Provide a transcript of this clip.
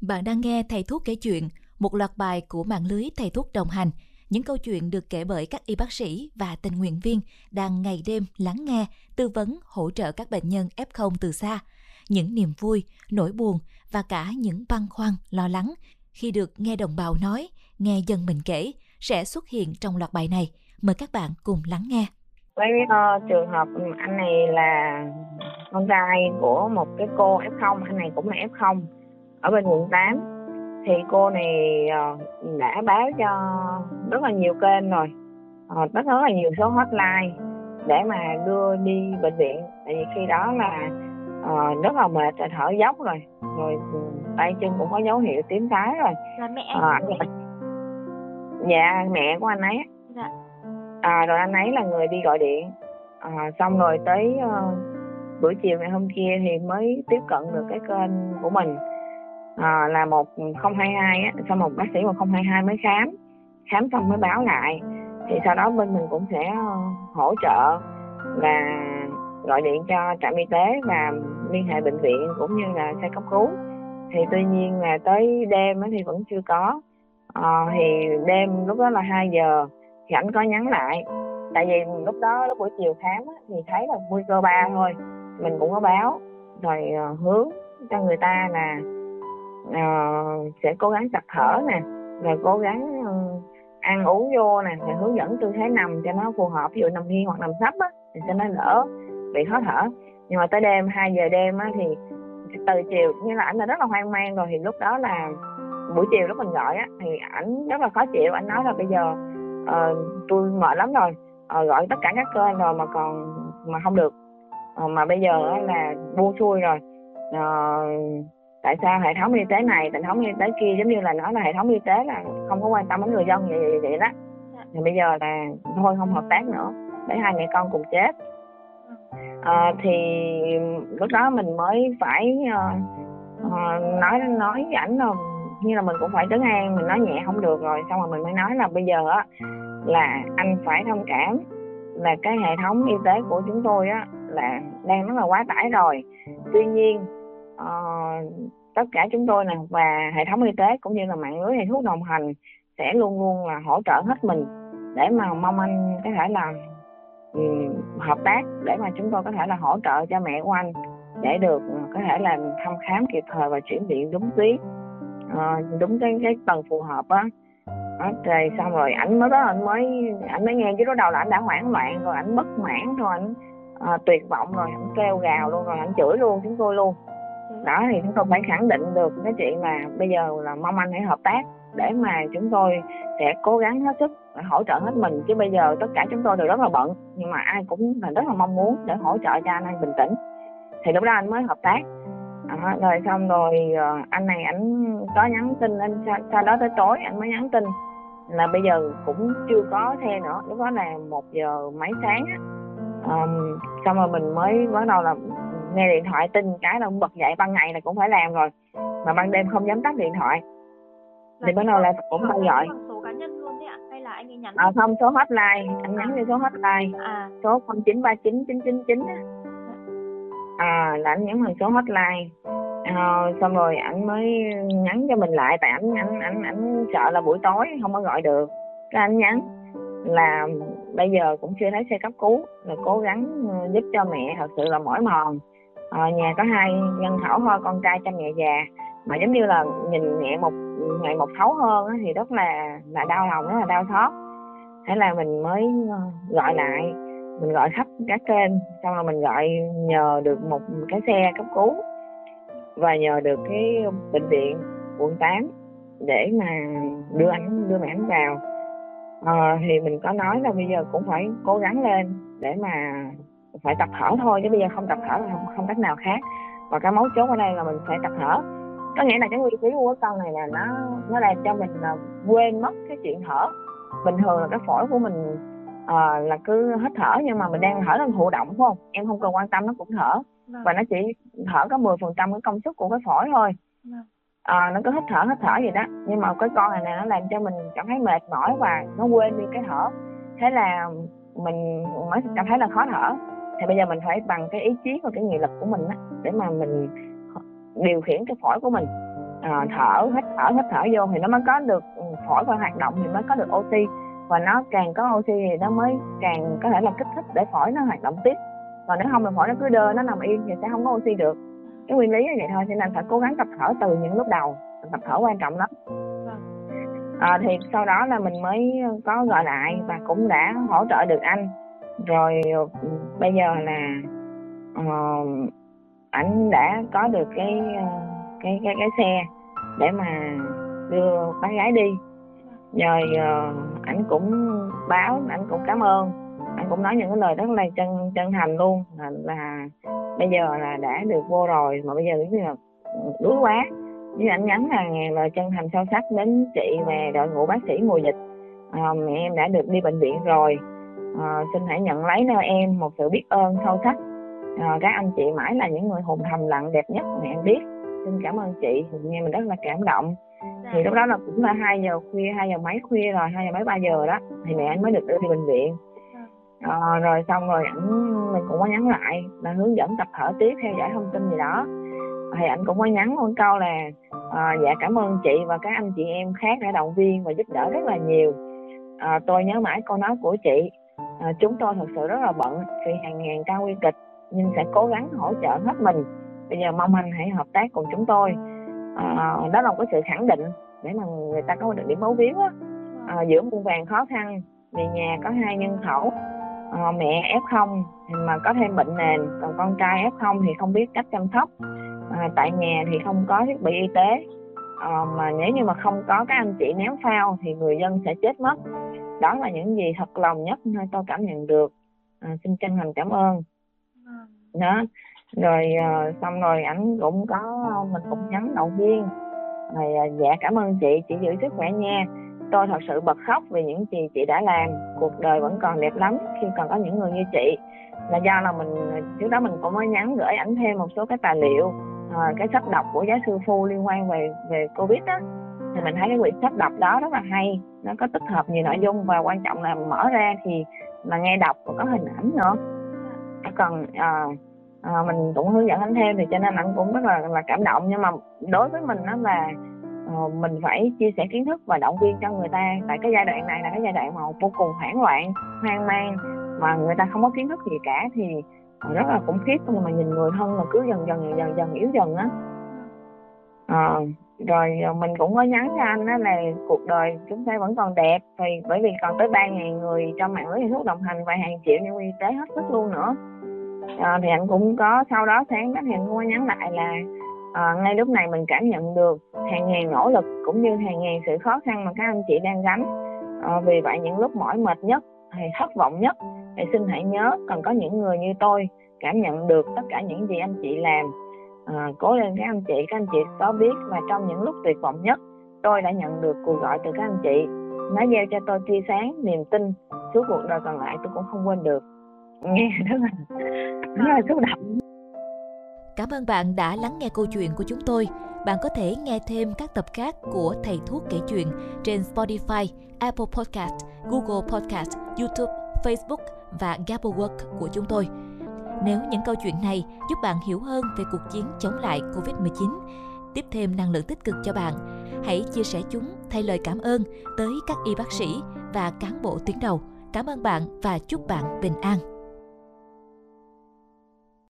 Bạn đang nghe Thầy Thuốc kể chuyện, một loạt bài của mạng lưới Thầy Thuốc đồng hành. Những câu chuyện được kể bởi các y bác sĩ và tình nguyện viên đang ngày đêm lắng nghe, tư vấn, hỗ trợ các bệnh nhân F0 từ xa. Những niềm vui, nỗi buồn và cả những băn khoăn, lo lắng khi được nghe đồng bào nói, nghe dân mình kể sẽ xuất hiện trong loạt bài này. Mời các bạn cùng lắng nghe. Với uh, trường hợp anh này là con trai của một cái cô F0, anh này cũng là F0 ở bên quận 8 thì cô này uh, đã báo cho rất là nhiều kênh rồi. Uh, rất là nhiều số hotline để mà đưa đi bệnh viện. Tại vì khi đó là uh, rất là mệt rồi thở dốc rồi. Rồi tay chân cũng có dấu hiệu tím tái rồi. Là mẹ anh uh, dạ mẹ của anh ấy. Dạ. à, rồi anh ấy là người đi gọi điện. À, xong rồi tới uh, buổi chiều ngày hôm kia thì mới tiếp cận được cái kênh của mình à, là một 022 á, sau một bác sĩ 1022 mới khám. Khám xong mới báo lại. Thì sau đó bên mình cũng sẽ ờ, hỗ trợ là gọi điện cho trạm y tế và liên hệ bệnh viện cũng như là xe cấp cứu. Thì tuy nhiên là tới đêm thì vẫn chưa có. À, thì đêm lúc đó là 2 giờ thì ảnh có nhắn lại. Tại vì lúc đó lúc buổi chiều khám thì thấy là nguy cơ ba thôi. Mình cũng có báo rồi hướng cho người ta là uh, sẽ cố gắng tập thở nè rồi cố gắng uh, ăn uống vô nè rồi hướng dẫn tư thế nằm cho nó phù hợp ví dụ nằm nghiêng hoặc nằm sấp á thì cho nó đỡ bị khó thở. Nhưng mà tới đêm 2 giờ đêm á thì từ chiều như là ảnh là rất là hoang mang rồi thì lúc đó là buổi chiều lúc mình gọi á thì ảnh rất là khó chịu anh nói là bây giờ uh, tôi mệt lắm rồi uh, gọi tất cả các kênh rồi mà còn mà không được. Uh, mà bây giờ là buông xuôi rồi uh, tại sao hệ thống y tế này hệ thống y tế kia giống như là nói là hệ thống y tế là không có quan tâm đến người dân vậy vậy, vậy đó. Dạ. thì bây giờ là thôi không hợp tác nữa để hai mẹ con cùng chết. À, thì lúc đó mình mới phải uh, uh, nói nói với ảnh là như là mình cũng phải trấn an mình nói nhẹ không được rồi xong rồi mình mới nói là bây giờ á là anh phải thông cảm là cái hệ thống y tế của chúng tôi á là đang rất là quá tải rồi. Tuy nhiên uh, tất cả chúng tôi nè và hệ thống y tế cũng như là mạng lưới thầy thuốc đồng hành sẽ luôn luôn là hỗ trợ hết mình để mà mong anh có thể là um, hợp tác để mà chúng tôi có thể là hỗ trợ cho mẹ của anh để được ờ, có thể là thăm khám kịp thời và chuyển viện đúng tuyến uh, ờ, đúng cái cái tầng phù hợp á. Rồi xong rồi ảnh mới đó anh mới ảnh mới nghe chứ đó đầu là anh đã hoảng loạn rồi ảnh bất mãn rồi ảnh uh, tuyệt vọng rồi ảnh kêu gào luôn rồi ảnh chửi luôn chúng tôi luôn đó thì chúng tôi phải khẳng định được cái chuyện là bây giờ là mong anh hãy hợp tác để mà chúng tôi sẽ cố gắng hết sức hỗ trợ hết mình. Chứ bây giờ tất cả chúng tôi đều rất là bận nhưng mà ai cũng là rất là mong muốn để hỗ trợ cho anh anh bình tĩnh. Thì lúc đó anh mới hợp tác. À, rồi xong rồi ờ, anh này anh có nhắn tin anh sau, sau đó tới tối anh mới nhắn tin là bây giờ cũng chưa có xe nữa. Lúc đó là một giờ mấy sáng á. Um, xong rồi mình mới bắt đầu là nghe điện thoại tin cái là cũng bật dậy ban ngày là cũng phải làm rồi mà ban đêm không dám tắt điện thoại. Thì bắt đầu là cũng phải gọi số cá nhân luôn đấy ạ hay là anh ấy nhắn à, không số hotline anh nhắn cho số hotline. À. số không chín ba chín chín chín chín à là anh nhắn bằng số hotline. À, xong rồi anh mới nhắn cho mình lại tại anh anh anh anh sợ là buổi tối không có gọi được. Cái anh nhắn là bây giờ cũng chưa thấy xe cấp cứu là cố gắng ờ, giúp cho mẹ thật sự là mỏi mòn à, nhà có hai nhân khẩu thôi con trai cha mẹ già. Mà giống như là nhìn mẹ một ngày một thấu hơn á, thì rất là là đau lòng rất là đau xót. Thế là mình mới ờ, gọi lại mình gọi khắp các kênh xong rồi mình gọi nhờ được một cái xe cấp cứu và nhờ được cái bệnh viện quận 8 để mà đưa ảnh đưa mẹ ảnh vào. À, thì mình có nói là bây giờ cũng phải cố gắng lên để mà phải tập thở thôi chứ bây giờ không tập thở là không, không cách nào khác. Và cái mấu chốt ở đây là mình phải tập thở. Có nghĩa là cái nguyên lý của con này là nó nó làm cho mình là quên mất cái chuyện thở. Bình thường là cái phổi của mình à, là cứ hít thở nhưng mà mình đang thở đang thụ động phải không? Em không cần quan tâm nó cũng thở. Vâng. và nó chỉ thở có 10% phần trăm cái công suất của cái phổi thôi. À, nó cứ hít thở hít thở gì đó. Nhưng mà cái con này, này nó làm cho mình cảm thấy mệt mỏi và nó quên đi cái thở. Thế là mình mới cảm thấy là khó thở thì bây giờ mình phải bằng cái ý chí và cái nghị lực của mình á để mà mình điều khiển cái phổi của mình. À, thở hít thở hít thở vô thì nó mới có được ừ, phổi và hoạt động thì mới có được oxy. Và nó càng có oxy thì nó mới càng có thể là kích thích để phổi nó hoạt động tiếp. Còn nếu không thì phổi nó cứ đơ nó nằm yên thì sẽ không có oxy được. Cái nguyên lý là vậy thôi cho nên phải cố gắng tập thở từ những lúc đầu tập thở quan trọng lắm. À, thì sau đó là mình mới có gọi lại và cũng đã hỗ trợ được anh rồi bây giờ là uh, ảnh đã có được cái ờ, cái cái cái xe để mà đưa bác gái đi. Rồi uh, ảnh cũng báo ảnh cũng cảm ơn. Anh cũng nói những cái lời rất là chân chân thành luôn là, là bây giờ là đã được vô rồi mà bây giờ giống như là đuối quá. Với anh nhắn là lời chân thành sâu sắc đến chị và đội ngũ bác sĩ mùa dịch. À, mẹ em đã được đi bệnh viện rồi à, xin hãy nhận lấy nơi em một sự biết ơn sâu sắc à, các anh chị mãi là những người hùng thầm lặng đẹp nhất mẹ em biết. Xin cảm ơn chị nghe mình rất là cảm động. Thì lúc đó là cũng là hai giờ khuya hai giờ mấy khuya rồi hai giờ mấy ba giờ đó thì mẹ anh mới được đưa đi bệnh viện. À, rồi xong rồi ảnh mình cũng có nhắn lại là hướng dẫn tập thở tiếp theo dõi thông tin gì đó. Thì anh cũng có nhắn một câu là à, dạ cảm ơn chị và các anh chị em khác đã động viên và giúp đỡ rất là nhiều. À, tôi nhớ mãi câu nói của chị à, chúng tôi thật sự rất là bận vì hàng ngàn ca nguy kịch nhưng sẽ cố gắng hỗ trợ hết mình. Bây giờ mong anh hãy hợp tác cùng chúng tôi. À, đó là một cái sự khẳng định để mà người ta có được điểm máu víu á. À, giữa muôn vàng khó khăn vì nhà có hai nhân khẩu à, mẹ f không mà có thêm bệnh nền còn con trai f không thì không biết cách chăm sóc. À, tại nhà thì không có thiết bị y tế à, mà nếu như mà không có các anh chị néo phao thì người dân sẽ chết mất. Đó là những gì thật lòng nhất nơi tôi cảm nhận được. À, xin chân thành cảm ơn. Đó. Rồi à, xong rồi ảnh cũng có mình cũng nhắn động viên. Rồi à, dạ cảm ơn chị chị giữ sức khỏe nha. Tôi thật sự bật khóc vì những gì chị đã làm. Cuộc đời vẫn còn đẹp lắm khi còn có những người như chị. Là do là mình trước đó mình cũng mới nhắn gửi ảnh thêm một số cái tài liệu. Ờ, cái sách đọc của giáo sư phu liên quan về về covid đó thì mình thấy cái quyển sách đọc đó rất là hay nó có tích hợp nhiều nội dung và quan trọng là mở ra thì mà nghe đọc và có hình ảnh nữa. Ờ, còn à, à, mình cũng hướng dẫn anh thêm thì cho nên anh cũng rất là là cảm động. Nhưng mà đối với mình đó là uh, mình phải chia sẻ kiến thức và động viên cho người ta. Tại cái giai đoạn này là cái giai đoạn mà vô cùng hoảng loạn hoang mang mà người ta không có kiến thức gì cả. Thì Ờ, rất là khủng khiếp nhưng mà nhìn người thân là cứ dần dần dần dần, dần yếu dần á. À, rồi mình cũng có nhắn cho anh đó là cuộc đời chúng ta vẫn còn đẹp vì bởi vì còn tới ba ngàn người trong mạng lưới thuốc đồng hành và hàng triệu nhân viên y tế hết sức luôn nữa. À, thì anh cũng có sau đó sáng đó thì anh cũng có nhắn lại là à, ngay lúc này mình cảm nhận được hàng ngàn nỗ lực cũng như hàng ngàn sự khó khăn mà các anh chị đang gánh. À, vì vậy những lúc mỏi mệt nhất thì thất vọng nhất thì xin hãy nhớ cần có những người như tôi cảm nhận được tất cả những gì anh chị làm. À, cố lên các anh chị các anh chị có biết và trong những lúc tuyệt vọng nhất tôi đã nhận được cuộc gọi từ các anh chị. Nó gieo cho tôi tia sáng niềm tin. Suốt cuộc đời còn lại tôi cũng không quên được. Nghe rất là rất là xúc động. Cảm ơn bạn đã lắng nghe câu chuyện của chúng tôi. Bạn có thể nghe thêm các tập khác của Thầy Thuốc kể chuyện trên Spotify, Apple Podcast, Google Podcast, YouTube, Facebook và Gabberwork của chúng tôi. Nếu những câu chuyện này giúp bạn hiểu hơn về cuộc chiến chống lại Covid-19, tiếp thêm năng lượng tích cực cho bạn, hãy chia sẻ chúng thay lời cảm ơn tới các y bác sĩ và cán bộ tuyến đầu. Cảm ơn bạn và chúc bạn bình an.